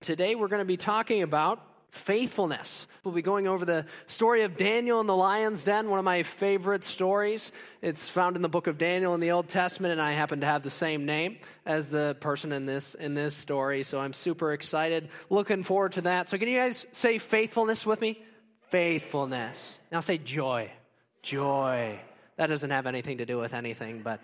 Today we're going to be talking about faithfulness. We'll be going over the story of Daniel in the lion's den, one of my favorite stories. It's found in the book of Daniel in the Old Testament, and I happen to have the same name as the person in this in this story. So I'm super excited, looking forward to that. So can you guys say faithfulness with me? Faithfulness. Now say joy. Joy. That doesn't have anything to do with anything, but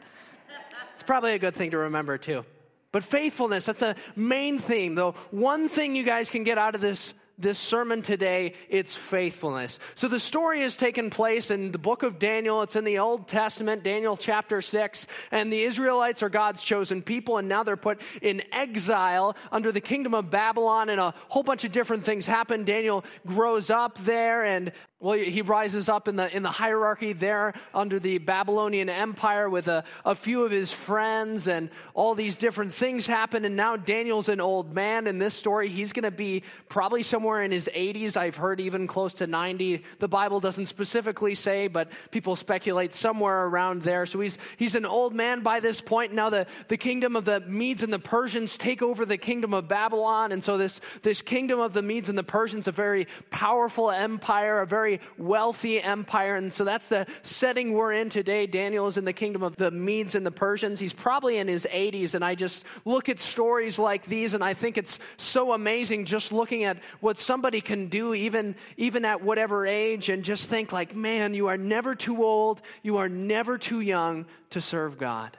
it's probably a good thing to remember too. But faithfulness, that's a main theme. Though one thing you guys can get out of this this sermon today, it's faithfulness. So the story has taken place in the book of Daniel. It's in the Old Testament, Daniel chapter 6. And the Israelites are God's chosen people, and now they're put in exile under the kingdom of Babylon, and a whole bunch of different things happen. Daniel grows up there, and well, he rises up in the, in the hierarchy there under the Babylonian Empire with a, a few of his friends, and all these different things happen. And now Daniel's an old man. In this story, he's going to be probably somewhere in his 80s. I've heard even close to 90. The Bible doesn't specifically say, but people speculate somewhere around there. So he's, he's an old man by this point. Now the, the kingdom of the Medes and the Persians take over the kingdom of Babylon. And so this, this kingdom of the Medes and the Persians, a very powerful empire, a very very wealthy empire. And so that's the setting we're in today. Daniel is in the kingdom of the Medes and the Persians. He's probably in his 80s. And I just look at stories like these and I think it's so amazing just looking at what somebody can do even, even at whatever age and just think like, man, you are never too old. You are never too young to serve God.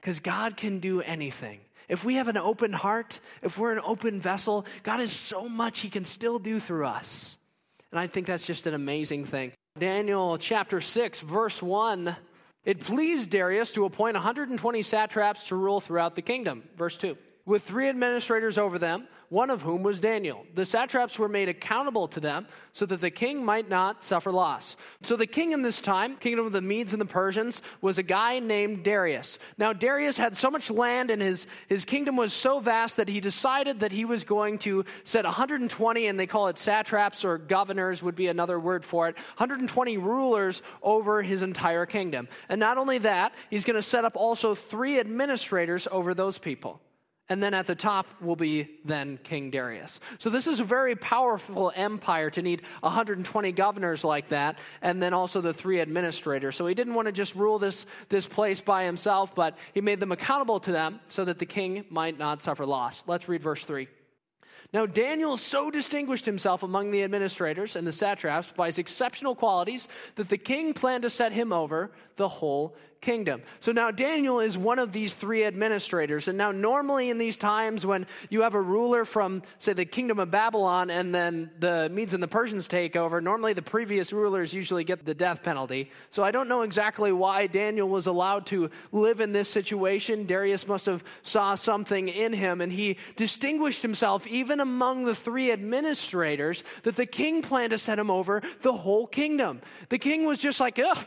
Because God can do anything. If we have an open heart, if we're an open vessel, God has so much He can still do through us. And I think that's just an amazing thing. Daniel chapter 6, verse 1 it pleased Darius to appoint 120 satraps to rule throughout the kingdom. Verse 2 with three administrators over them, one of whom was Daniel. The satraps were made accountable to them so that the king might not suffer loss. So the king in this time, kingdom of the Medes and the Persians, was a guy named Darius. Now Darius had so much land and his, his kingdom was so vast that he decided that he was going to set 120, and they call it satraps or governors would be another word for it, 120 rulers over his entire kingdom. And not only that, he's going to set up also three administrators over those people. And then at the top will be then King Darius. So this is a very powerful empire to need 120 governors like that, and then also the three administrators. So he didn't want to just rule this, this place by himself, but he made them accountable to them so that the king might not suffer loss. Let's read verse 3. Now, Daniel so distinguished himself among the administrators and the satraps by his exceptional qualities that the king planned to set him over the whole kingdom. So now Daniel is one of these three administrators. And now, normally in these times when you have a ruler from, say, the kingdom of Babylon and then the Medes and the Persians take over, normally the previous rulers usually get the death penalty. So I don't know exactly why Daniel was allowed to live in this situation. Darius must have saw something in him and he distinguished himself even among the three administrators that the king planned to set him over the whole kingdom. The king was just like, ugh,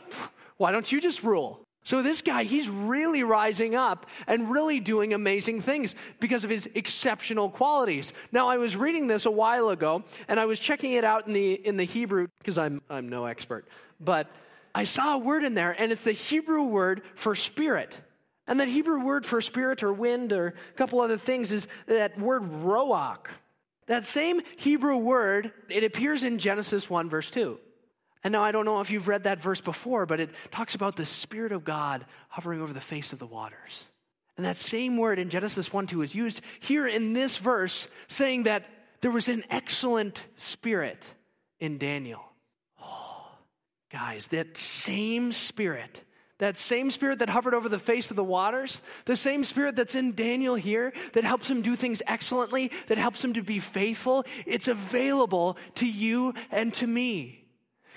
why don't you just rule? So, this guy, he's really rising up and really doing amazing things because of his exceptional qualities. Now, I was reading this a while ago and I was checking it out in the, in the Hebrew because I'm, I'm no expert, but I saw a word in there and it's the Hebrew word for spirit. And that Hebrew word for spirit or wind or a couple other things is that word ruach. That same Hebrew word, it appears in Genesis 1, verse 2. And now I don't know if you've read that verse before, but it talks about the Spirit of God hovering over the face of the waters. And that same word in Genesis 1 2 is used here in this verse, saying that there was an excellent spirit in Daniel. Oh, guys, that same spirit, that same spirit that hovered over the face of the waters, the same spirit that's in Daniel here that helps him do things excellently, that helps him to be faithful, it's available to you and to me.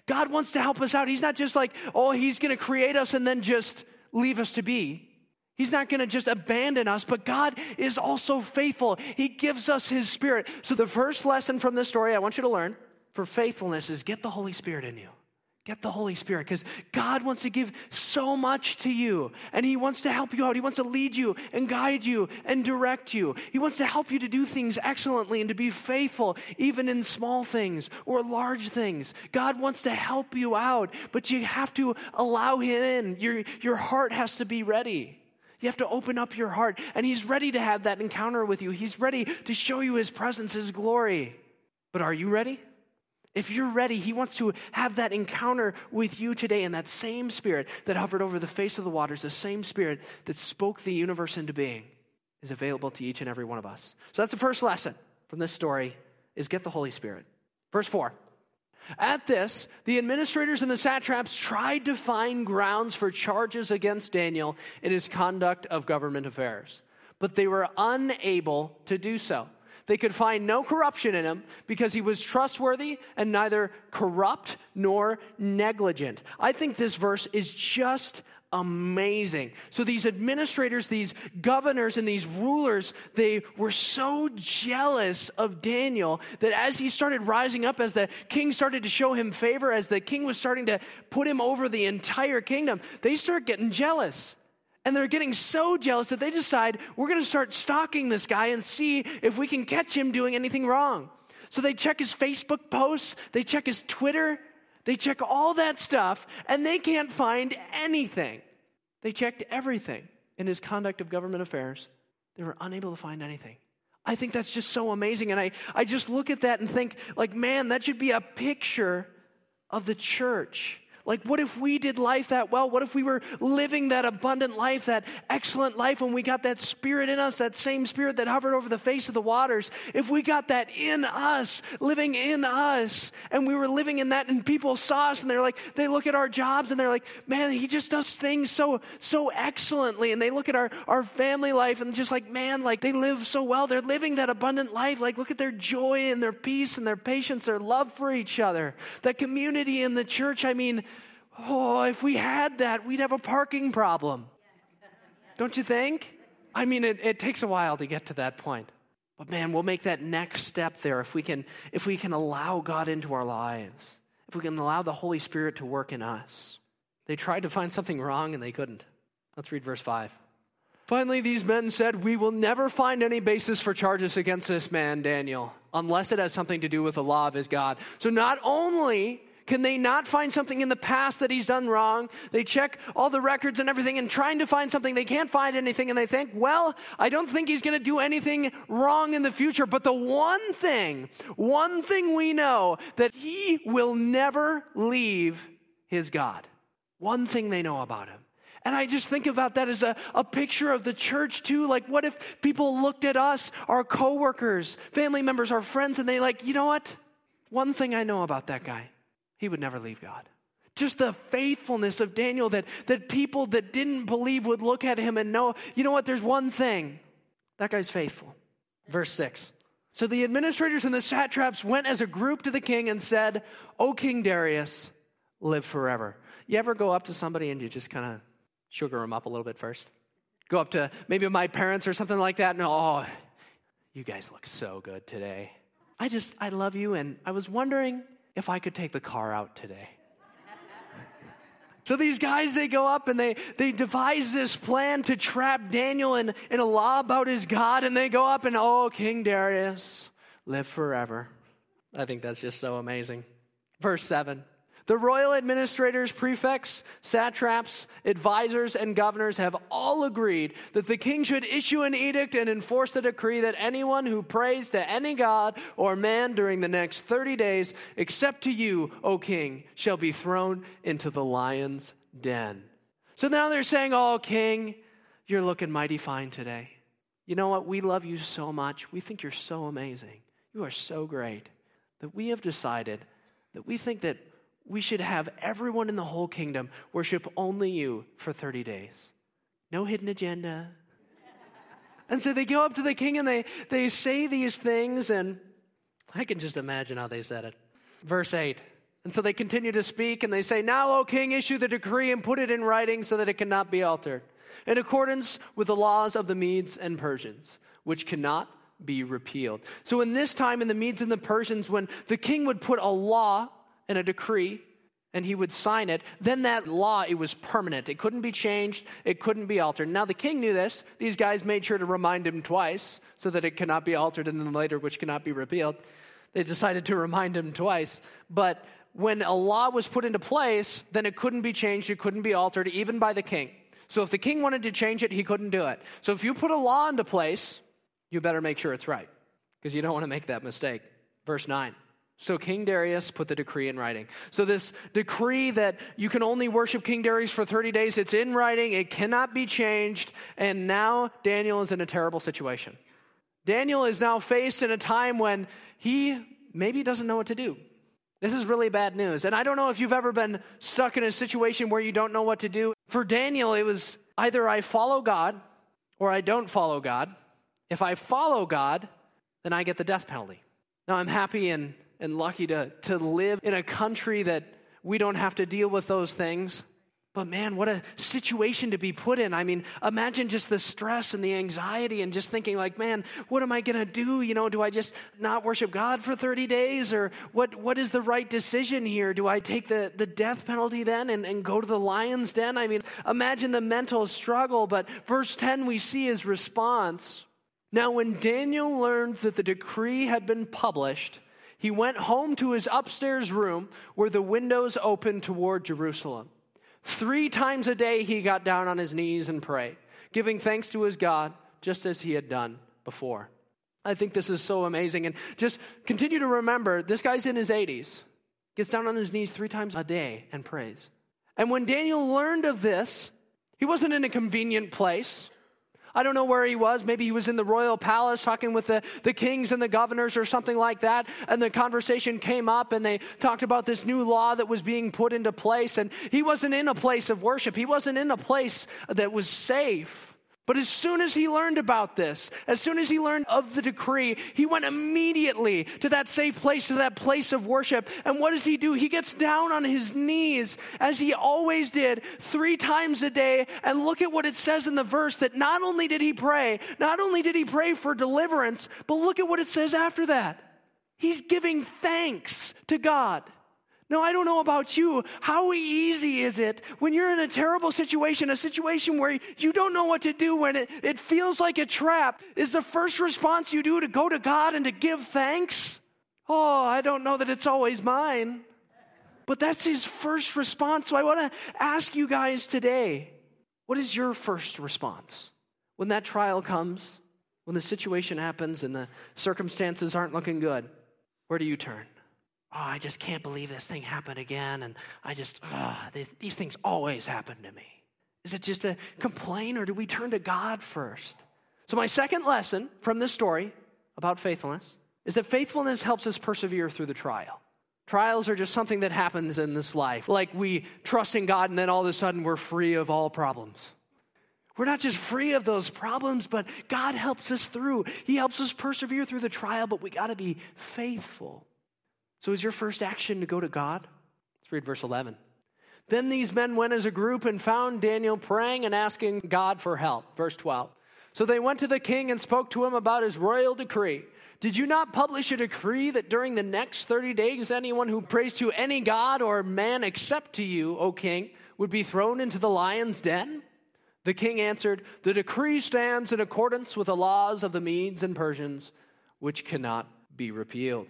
God wants to help us out. He's not just like, oh, He's going to create us and then just leave us to be. He's not going to just abandon us, but God is also faithful. He gives us His Spirit. So, the first lesson from this story I want you to learn for faithfulness is get the Holy Spirit in you. Get the Holy Spirit because God wants to give so much to you and He wants to help you out. He wants to lead you and guide you and direct you. He wants to help you to do things excellently and to be faithful, even in small things or large things. God wants to help you out, but you have to allow Him in. Your, your heart has to be ready. You You have to open up your heart. And He's ready to have that encounter with you. He's ready to show you His presence, His glory. But are you ready? If you're ready, He wants to have that encounter with you today. And that same Spirit that hovered over the face of the waters, the same Spirit that spoke the universe into being, is available to each and every one of us. So that's the first lesson from this story is get the Holy Spirit. Verse 4. At this, the administrators and the satraps tried to find grounds for charges against Daniel in his conduct of government affairs, but they were unable to do so. They could find no corruption in him because he was trustworthy and neither corrupt nor negligent. I think this verse is just amazing. So these administrators, these governors, and these rulers, they were so jealous of Daniel that as he started rising up, as the king started to show him favor, as the king was starting to put him over the entire kingdom, they start getting jealous. And they're getting so jealous that they decide, we're going to start stalking this guy and see if we can catch him doing anything wrong. So they check his Facebook posts, they check his Twitter, they check all that stuff, and they can't find anything. They checked everything in his conduct of government affairs. They were unable to find anything. I think that's just so amazing. And I, I just look at that and think, like, man, that should be a picture of the church. Like, what if we did life that well? What if we were living that abundant life, that excellent life, when we got that spirit in us, that same spirit that hovered over the face of the waters? If we got that in us, living in us, and we were living in that, and people saw us, and they're like, they look at our jobs, and they're like, man, he just does things so, so excellently. And they look at our, our family life, and just like, man, like they live so well. They're living that abundant life. Like, look at their joy and their peace and their patience, their love for each other. That community in the church, I mean, Oh, if we had that, we'd have a parking problem. Don't you think? I mean, it, it takes a while to get to that point. But man, we'll make that next step there if we can if we can allow God into our lives. If we can allow the Holy Spirit to work in us. They tried to find something wrong and they couldn't. Let's read verse 5. Finally, these men said, We will never find any basis for charges against this man, Daniel, unless it has something to do with the law of his God. So not only can they not find something in the past that he's done wrong? They check all the records and everything and trying to find something. They can't find anything and they think, well, I don't think he's going to do anything wrong in the future. But the one thing, one thing we know that he will never leave his God. One thing they know about him. And I just think about that as a, a picture of the church too. Like, what if people looked at us, our coworkers, family members, our friends, and they like, you know what? One thing I know about that guy. He would never leave God. Just the faithfulness of Daniel that, that people that didn't believe would look at him and know, you know what, there's one thing. That guy's faithful. Verse 6. So the administrators and the satraps went as a group to the king and said, O King Darius, live forever. You ever go up to somebody and you just kind of sugar them up a little bit first? Go up to maybe my parents or something like that and, oh, you guys look so good today. I just, I love you and I was wondering if I could take the car out today. So these guys, they go up and they, they devise this plan to trap Daniel in, in a law about his God, and they go up and, oh, King Darius, live forever. I think that's just so amazing. Verse 7 the royal administrators, prefects, satraps, advisors, and governors have all agreed that the king should issue an edict and enforce the decree that anyone who prays to any god or man during the next 30 days, except to you, O king, shall be thrown into the lion's den. So now they're saying, Oh, king, you're looking mighty fine today. You know what? We love you so much. We think you're so amazing. You are so great that we have decided that we think that we should have everyone in the whole kingdom worship only you for 30 days. No hidden agenda. and so they go up to the king and they, they say these things, and I can just imagine how they said it. Verse 8. And so they continue to speak, and they say, Now, O king, issue the decree and put it in writing so that it cannot be altered, in accordance with the laws of the Medes and Persians, which cannot be repealed. So, in this time, in the Medes and the Persians, when the king would put a law and a decree and he would sign it, then that law, it was permanent. It couldn't be changed, it couldn't be altered. Now, the king knew this. These guys made sure to remind him twice so that it cannot be altered, and then later, which cannot be repealed. They decided to remind him twice. But when a law was put into place, then it couldn't be changed, it couldn't be altered, even by the king. So if the king wanted to change it, he couldn't do it. So if you put a law into place, you better make sure it's right because you don't want to make that mistake. Verse 9. So King Darius put the decree in writing. So this decree that you can only worship King Darius for 30 days, it's in writing, it cannot be changed, and now Daniel is in a terrible situation. Daniel is now faced in a time when he maybe doesn't know what to do. This is really bad news. And I don't know if you've ever been stuck in a situation where you don't know what to do. For Daniel, it was either I follow God or I don't follow God. If I follow God, then I get the death penalty. Now, I'm happy and, and lucky to, to live in a country that we don't have to deal with those things. But man, what a situation to be put in. I mean, imagine just the stress and the anxiety and just thinking like, man, what am I going to do? You know, do I just not worship God for 30 days or what, what is the right decision here? Do I take the, the death penalty then and, and go to the lion's den? I mean, imagine the mental struggle. But verse 10, we see his response. Now, when Daniel learned that the decree had been published, he went home to his upstairs room where the windows opened toward Jerusalem. Three times a day he got down on his knees and prayed, giving thanks to his God, just as he had done before. I think this is so amazing. And just continue to remember this guy's in his 80s, gets down on his knees three times a day and prays. And when Daniel learned of this, he wasn't in a convenient place. I don't know where he was. Maybe he was in the royal palace talking with the, the kings and the governors or something like that. And the conversation came up and they talked about this new law that was being put into place. And he wasn't in a place of worship, he wasn't in a place that was safe. But as soon as he learned about this, as soon as he learned of the decree, he went immediately to that safe place, to that place of worship. And what does he do? He gets down on his knees, as he always did, three times a day. And look at what it says in the verse that not only did he pray, not only did he pray for deliverance, but look at what it says after that. He's giving thanks to God. Now, I don't know about you. How easy is it when you're in a terrible situation, a situation where you don't know what to do, when it, it feels like a trap? Is the first response you do to go to God and to give thanks? Oh, I don't know that it's always mine. But that's his first response. So I want to ask you guys today what is your first response when that trial comes, when the situation happens and the circumstances aren't looking good? Where do you turn? Oh, I just can't believe this thing happened again. And I just, oh, these, these things always happen to me. Is it just a complaint or do we turn to God first? So, my second lesson from this story about faithfulness is that faithfulness helps us persevere through the trial. Trials are just something that happens in this life. Like we trust in God and then all of a sudden we're free of all problems. We're not just free of those problems, but God helps us through. He helps us persevere through the trial, but we got to be faithful. So is your first action to go to God? Let's read verse 11. Then these men went as a group and found Daniel praying and asking God for help. Verse 12. So they went to the king and spoke to him about his royal decree. Did you not publish a decree that during the next 30 days anyone who prays to any god or man except to you, O king, would be thrown into the lion's den? The king answered, The decree stands in accordance with the laws of the Medes and Persians, which cannot be repealed.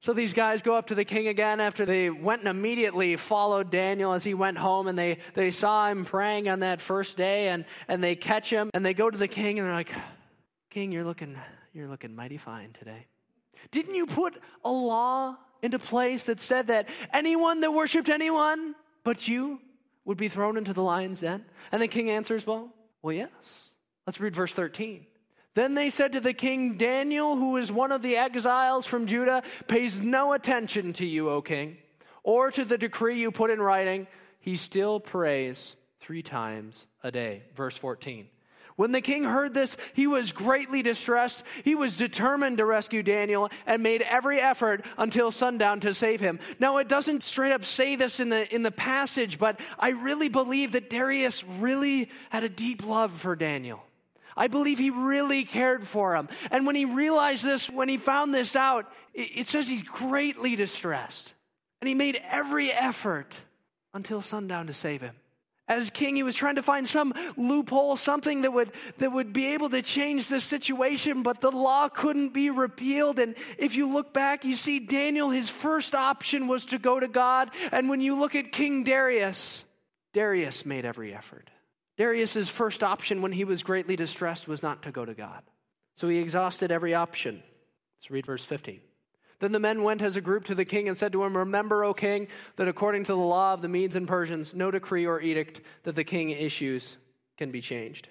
So these guys go up to the king again after they went and immediately followed Daniel as he went home and they, they saw him praying on that first day and, and they catch him and they go to the king and they're like, King, you're looking, you're looking mighty fine today. Didn't you put a law into place that said that anyone that worshiped anyone but you would be thrown into the lion's den? And the king answers, Well, well, yes. Let's read verse 13. Then they said to the king, Daniel, who is one of the exiles from Judah, pays no attention to you, O king, or to the decree you put in writing. He still prays three times a day. Verse 14. When the king heard this, he was greatly distressed. He was determined to rescue Daniel and made every effort until sundown to save him. Now, it doesn't straight up say this in the, in the passage, but I really believe that Darius really had a deep love for Daniel. I believe he really cared for him. And when he realized this, when he found this out, it, says he's greatly distressed. And he made every effort until sundown to save him. As king, he was trying to find some loophole, something that would, that would be able to change the situation, but the law couldn't be repealed. And if you look back, you see Daniel, his first option was to go to God. And when you look at King Darius, Darius made every effort. Darius's first option when he was greatly distressed was not to go to God. So he exhausted every option. Let's read verse 15. Then the men went as a group to the king and said to him, Remember, O king, that according to the law of the Medes and Persians, no decree or edict that the king issues can be changed.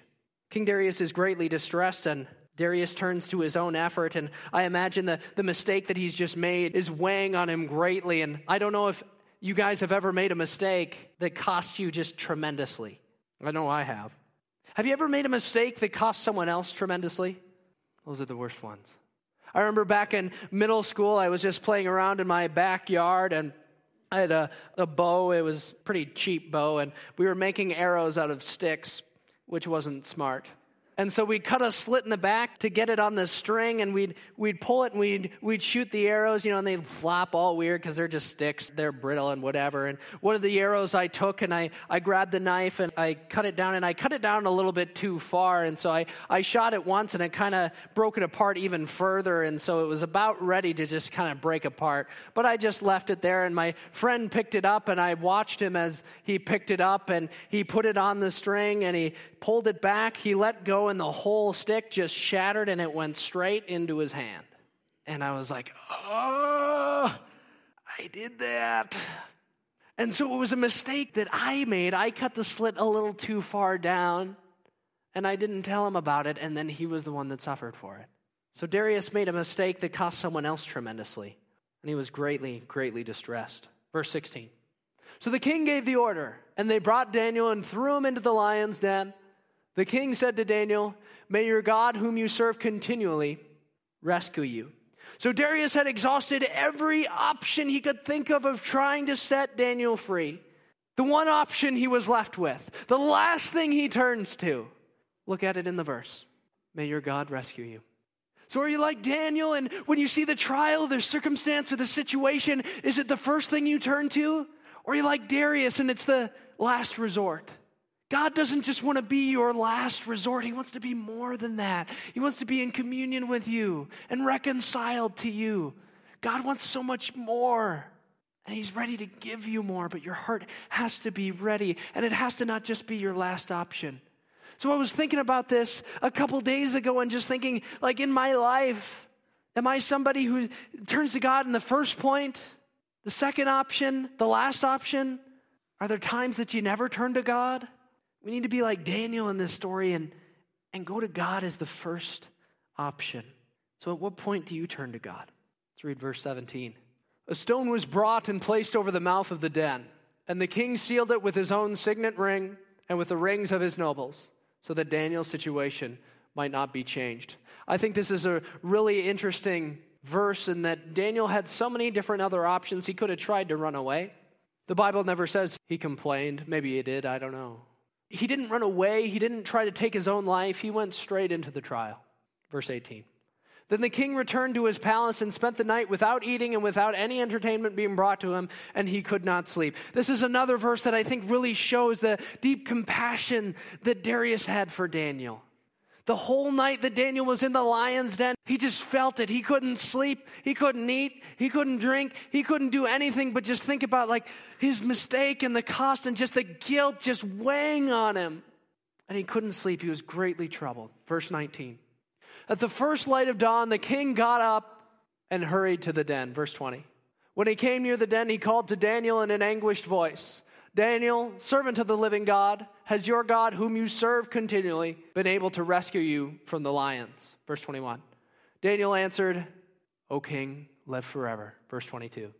King Darius is greatly distressed, and Darius turns to his own effort. And I imagine the, the mistake that he's just made is weighing on him greatly. And I don't know if you guys have ever made a mistake that cost you just tremendously. I know I have. Have you ever made a mistake that cost someone else tremendously? Those are the worst ones. I remember back in middle school, I was just playing around in my backyard and I had a, a bow. It was pretty cheap bow, and we were making arrows out of sticks, which wasn't smart. And so we'd cut a slit in the back to get it on the string, and we'd, we'd pull it and we'd, we'd shoot the arrows, you know, and they'd flop all weird because they're just sticks. They're brittle and whatever. And one of the arrows I took and I, I grabbed the knife and I cut it down, and I cut it down a little bit too far. And so I, I shot it once and it kind of broke it apart even further. And so it was about ready to just kind of break apart. But I just left it there, and my friend picked it up, and I watched him as he picked it up and he put it on the string and he pulled it back, he let go, and the whole stick just shattered and it went straight into his hand. And I was like, oh, I did that. And so it was a mistake that I made. I cut the slit a little too far down, and I didn't tell him about it, and then he was the one that suffered for it. So Darius made a mistake that cost someone else tremendously, and he was greatly, greatly distressed. Verse 16. So the king gave the order, and they brought Daniel and threw him into the lion's den. The king said to Daniel, May your God, whom you serve continually, rescue you. So Darius had exhausted every option he could think of of trying to set Daniel free. The one option he was left with, the last thing he turns to. Look at it in the verse. May your God rescue you. So are you like Daniel and when you see the trial, the circumstance, or the situation, is it the first thing you turn to? Or are you like Darius and it's the last resort? God doesn't just want to be your last resort. He wants to be more than that. He wants to be in communion with you and reconciled to you. God wants so much more. And He's ready to give you more, but your heart has to be ready. And it has to not just be your last option. So I was thinking about this a couple days ago and just thinking, like, in my life, am I somebody who turns to God in the first point, the second option, the last option? Are there times that you never turn to God? We need to be like Daniel in this story and, and go to God as the first option. So, at what point do you turn to God? Let's read verse 17. A stone was brought and placed over the mouth of the den, and the king sealed it with his own signet ring and with the rings of his nobles, so that Daniel's situation might not be changed. I think this is a really interesting verse in that Daniel had so many different other options. He could have tried to run away. The Bible never says he complained. Maybe he did, I don't know. He didn't run away, he didn't try to take his own life, he went straight into the trial. Verse 18. Then the king returned to his palace and spent the night without eating and without any entertainment being brought to him, and he could not sleep. This is another verse that I think really shows the deep compassion that Darius had for Daniel. The whole night that Daniel was in the lion's den, he just felt it. He couldn't sleep. He couldn't eat. He couldn't drink. He couldn't do anything but just think about like his mistake and the cost and just the guilt just weighing on him. And he couldn't sleep. He was greatly troubled. Verse 19. At the first light of dawn, the king got up and hurried to the den. Verse 20. When he came near the den, he called to Daniel in an anguished voice. Daniel, servant of the living God, has your God, whom you serve continually, been able to rescue you from the lions? Verse 21. Daniel answered, O king, live forever. Verse 22.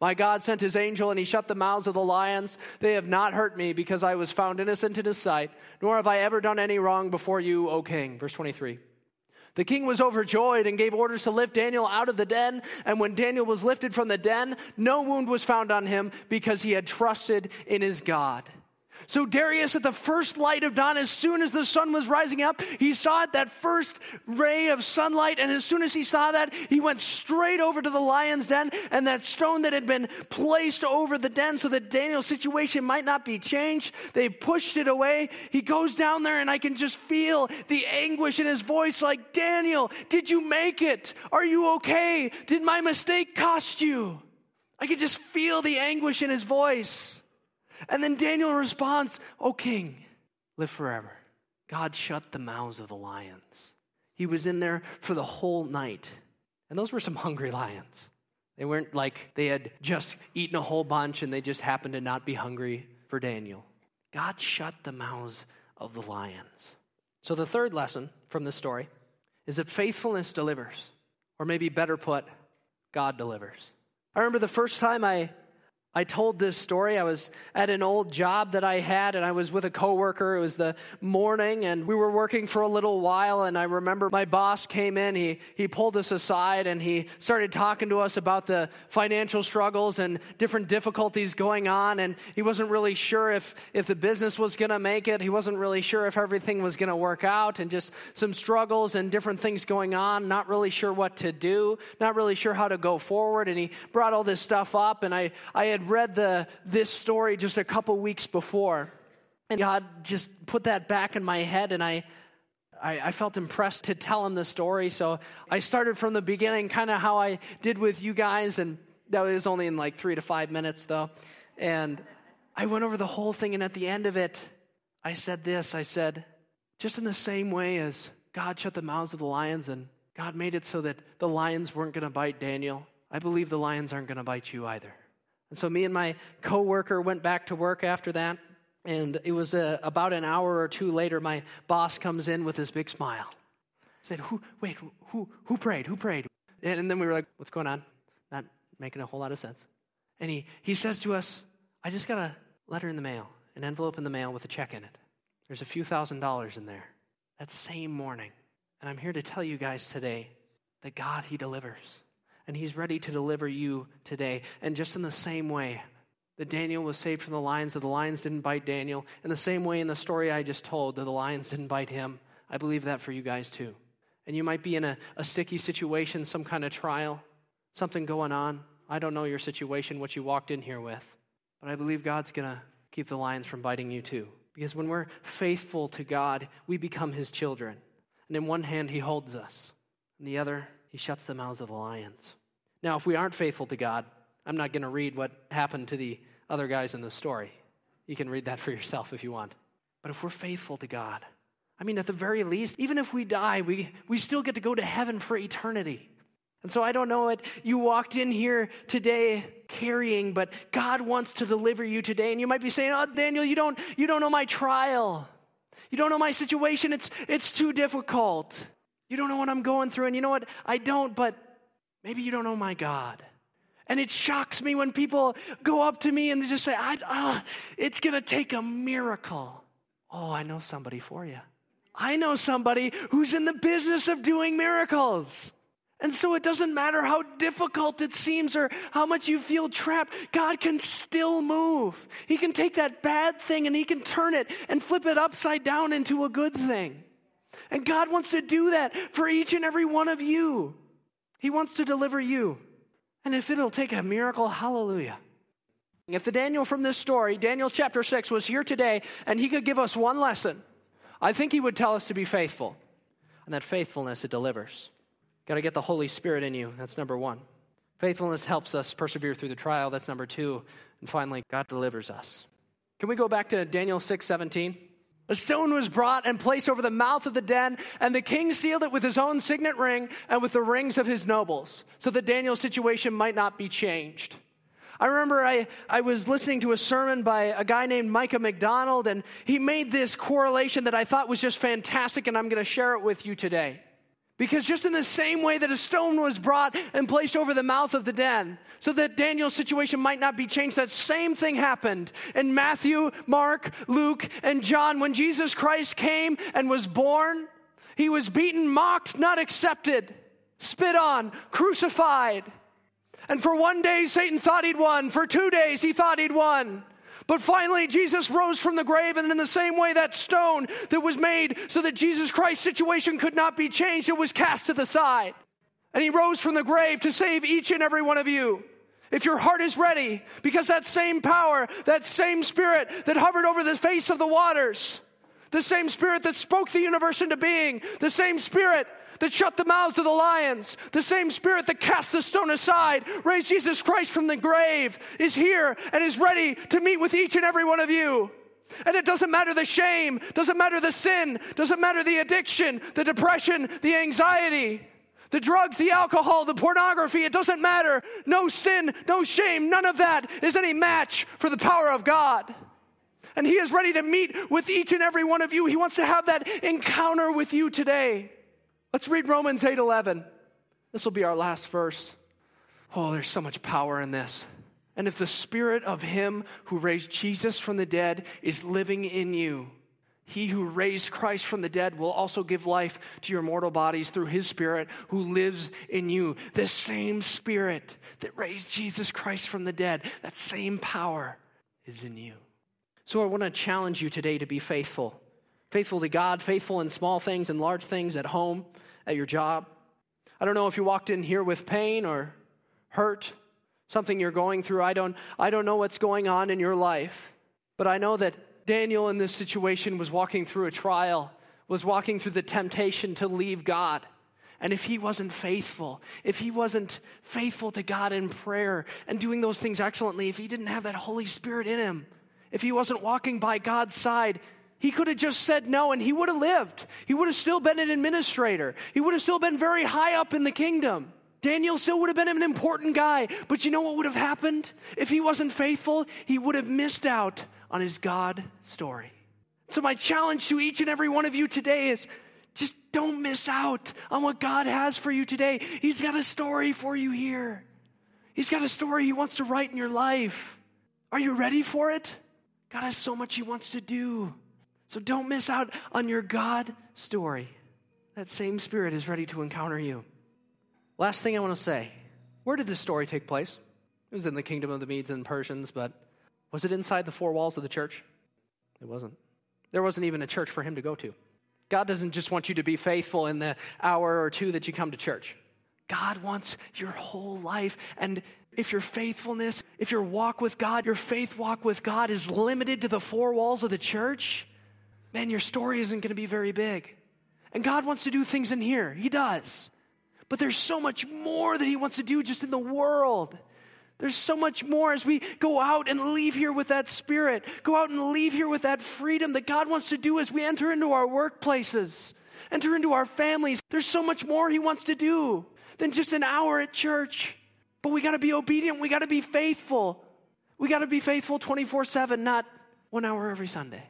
My God sent his angel, and he shut the mouths of the lions. They have not hurt me, because I was found innocent in his sight, nor have I ever done any wrong before you, O king. Verse 23. The king was overjoyed and gave orders to lift Daniel out of the den. And when Daniel was lifted from the den, no wound was found on him because he had trusted in his God. So Darius, at the first light of dawn, as soon as the sun was rising up, he saw it, that first ray of sunlight, and as soon as he saw that, he went straight over to the lion's den, and that stone that had been placed over the den so that Daniel's situation might not be changed, they pushed it away. He goes down there, and I can just feel the anguish in his voice like, Daniel, did you make it? Are you okay? Did my mistake cost you? I can just feel the anguish in his voice. And then Daniel responds, O king, live forever. God shut the mouths of the lions. He was in there for the whole night. And those were some hungry lions. They weren't like they had just eaten a whole bunch and they just happened to not be hungry for Daniel. God shut the mouths of the lions. So, the third lesson from this story is that faithfulness delivers, or maybe better put, God delivers. I remember the first time I I told this story. I was at an old job that I had, and I was with a coworker. It was the morning, and we were working for a little while. And I remember my boss came in. He he pulled us aside, and he started talking to us about the financial struggles and different difficulties going on. And he wasn't really sure if if the business was going to make it. He wasn't really sure if everything was going to work out, and just some struggles and different things going on. Not really sure what to do. Not really sure how to go forward. And he brought all this stuff up, and I I had read the, this story just a couple weeks before, and God just put that back in my head, and I, I, I felt impressed to tell him the story. So I started from the beginning, kind of how I did with you guys, and that was only in like three to five minutes, though. And I went over the whole thing, and at the end of it, I said this I said, just in the same way as God shut the mouths of the lions and God made it so that the lions weren't going to bite Daniel, I believe the lions aren't going to bite you either. And so me and my coworker went back to work after that. And it was uh, about an hour or two later, my boss comes in with his big smile. He said, who, wait, who, who prayed? Who prayed? And then we were like, what's going on? Not making a whole lot of sense. And he, he says to us, I just got a letter in the mail, an envelope in the mail with a check in it. There's a few thousand dollars in there. That same morning. And I'm here to tell you guys today that God, He delivers and he's ready to deliver you today. And just in the same way that Daniel was saved from the lions, that the lions didn't bite Daniel, in the same way in the story I just told, that the lions didn't bite him, I believe that for you guys too. And you might be in a, a sticky situation, some kind of trial, something going on. I don't know your situation, what you walked in here with, but I believe God's going to keep the lions from biting you too. Because when we're faithful to God, we become his children. And in one hand, he holds us, in the other, he shuts the mouths of the lions. Now, if we aren't faithful to God, I'm not going to read what happened to the other guys in the story. You can read that for yourself if you want. But if we're faithful to God, I mean, at the very least, even if we die, we, we still get to go to heaven for eternity. And so I don't know what you walked in here today carrying, but God wants to deliver you today. And you might be saying, Oh, Daniel, you don't, you don't know my trial. You don't know my situation. It's, it's too difficult. You don't know what I'm going through. And you know what? I don't, but maybe you don't know my God. And it shocks me when people go up to me and they just say, oh, it's going to take a miracle. Oh, I know somebody for you. I know somebody who's in the business of doing miracles. And so it doesn't matter how difficult it seems or how much you feel trapped, God can still move. He can take that bad thing and He can turn it and flip it upside down into a good thing. And God wants to do that for each and every one of you. He wants to deliver you. And if it'll take a miracle, hallelujah. If the Daniel from this story, Daniel chapter 6, was here today and he could give us one lesson, I think he would tell us to be faithful. And that faithfulness, it delivers. Got to get the Holy Spirit in you. That's number one. Faithfulness helps us persevere through the trial. That's number two. And finally, God delivers us. Can we go back to Daniel 6 17? A stone was brought and placed over the mouth of the den, and the king sealed it with his own signet ring and with the rings of his nobles, so that Daniel's situation might not be changed. I remember I, I was listening to a sermon by a guy named Micah McDonald, and he made this correlation that I thought was just fantastic, and I'm going to share it with you today. Because just in the same way that a stone was brought and placed over the mouth of the den, so that Daniel's situation might not be changed, that same thing happened in Matthew, Mark, Luke, and John. When Jesus Christ came and was born, he was beaten, mocked, not accepted, spit on, crucified. And for one day, Satan thought he'd won. For two days, he thought he'd won. But finally, Jesus rose from the grave, and in the same way, that stone that was made so that Jesus Christ's situation could not be changed, it was cast to the side. And he rose from the grave to save each and every one of you. If your heart is ready, because that same power, that same spirit that hovered over the face of the waters, the same spirit that spoke the universe into being, the same spirit that shut the mouths of the lions, the same spirit that cast the stone aside, raised Jesus Christ from the grave, is here and is ready to meet with each and every one of you. And it doesn't matter the shame, doesn't matter the sin, doesn't matter the addiction, the depression, the anxiety, the drugs, the alcohol, the pornography, it doesn't matter. No sin, no shame, none of that is any match for the power of God. And He is ready to meet with each and every one of you. He wants to have that encounter with you today. Let's read Romans 8 11. This will be our last verse. Oh, there's so much power in this. And if the spirit of him who raised Jesus from the dead is living in you, he who raised Christ from the dead will also give life to your mortal bodies through his spirit who lives in you. The same spirit that raised Jesus Christ from the dead, that same power is in you. So I want to challenge you today to be faithful. Faithful to God, faithful in small things and large things at home, at your job. I don't know if you walked in here with pain or hurt, something you're going through. I don't, I don't know what's going on in your life, but I know that Daniel in this situation was walking through a trial, was walking through the temptation to leave God. And if he wasn't faithful, if he wasn't faithful to God in prayer and doing those things excellently, if he didn't have that Holy Spirit in him, if he wasn't walking by God's side, he could have just said no and he would have lived. He would have still been an administrator. He would have still been very high up in the kingdom. Daniel still would have been an important guy, but you know what would have happened? If he wasn't faithful, he would have missed out on his God story. So, my challenge to each and every one of you today is just don't miss out on what God has for you today. He's got a story for you here, He's got a story He wants to write in your life. Are you ready for it? God has so much He wants to do. So, don't miss out on your God story. That same Spirit is ready to encounter you. Last thing I want to say where did this story take place? It was in the kingdom of the Medes and Persians, but was it inside the four walls of the church? It wasn't. There wasn't even a church for him to go to. God doesn't just want you to be faithful in the hour or two that you come to church. God wants your whole life. And if your faithfulness, if your walk with God, your faith walk with God is limited to the four walls of the church, man, your story isn't going to be very big. And God wants to do things in here. He does. But there's so much more that He wants to do just in the world. There's so much more as we go out and leave here with that spirit, go out and leave here with that freedom that God wants to do as we enter into our workplaces, enter into our families. There's so much more He wants to do than just an hour at church. But we got to be obedient, we got to be faithful. We got to be faithful 24 7, not one hour every Sunday.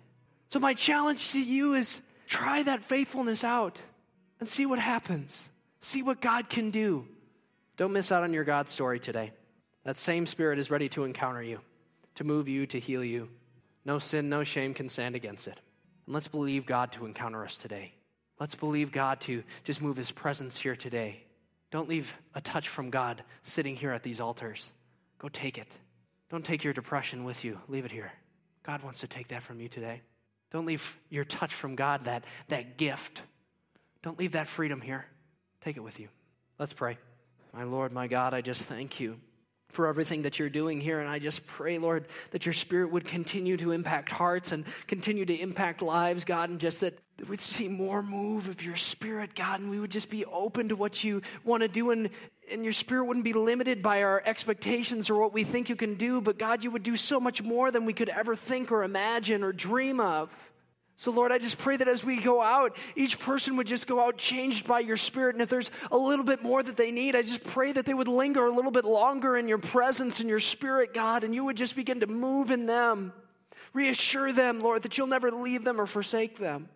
So, my challenge to you is try that faithfulness out and see what happens. See what God can do. Don't miss out on your God story today. That same Spirit is ready to encounter you, to move you, to heal you. No sin, no shame can stand against it. And let's believe God to encounter us today. Let's believe God to just move His presence here today. Don't leave a touch from God sitting here at these altars. Go take it. Don't take your depression with you. Leave it here. God wants to take that from you today. Don't leave your touch from God, that, that gift. Don't leave that freedom here. Take it with you. Let's pray. My Lord, my God, I just thank you for everything that you're doing here. And I just pray, Lord, that your spirit would continue to impact hearts and continue to impact lives, God, and just that we'd see more move of your spirit, God, and we would just be open to what you want to do. And, and your spirit wouldn't be limited by our expectations or what we think you can do, but God, you would do so much more than we could ever think or imagine or dream of. So, Lord, I just pray that as we go out, each person would just go out changed by your Spirit. And if there's a little bit more that they need, I just pray that they would linger a little bit longer in your presence and your Spirit, God, and you would just begin to move in them. Reassure them, Lord, that you'll never leave them or forsake them.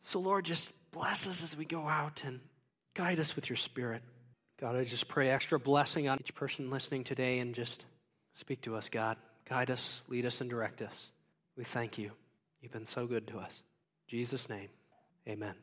So, Lord, just bless us as we go out and guide us with your Spirit. God, I just pray extra blessing on each person listening today and just speak to us, God. Guide us, lead us, and direct us. We thank you. You've been so good to us. Jesus' name, amen.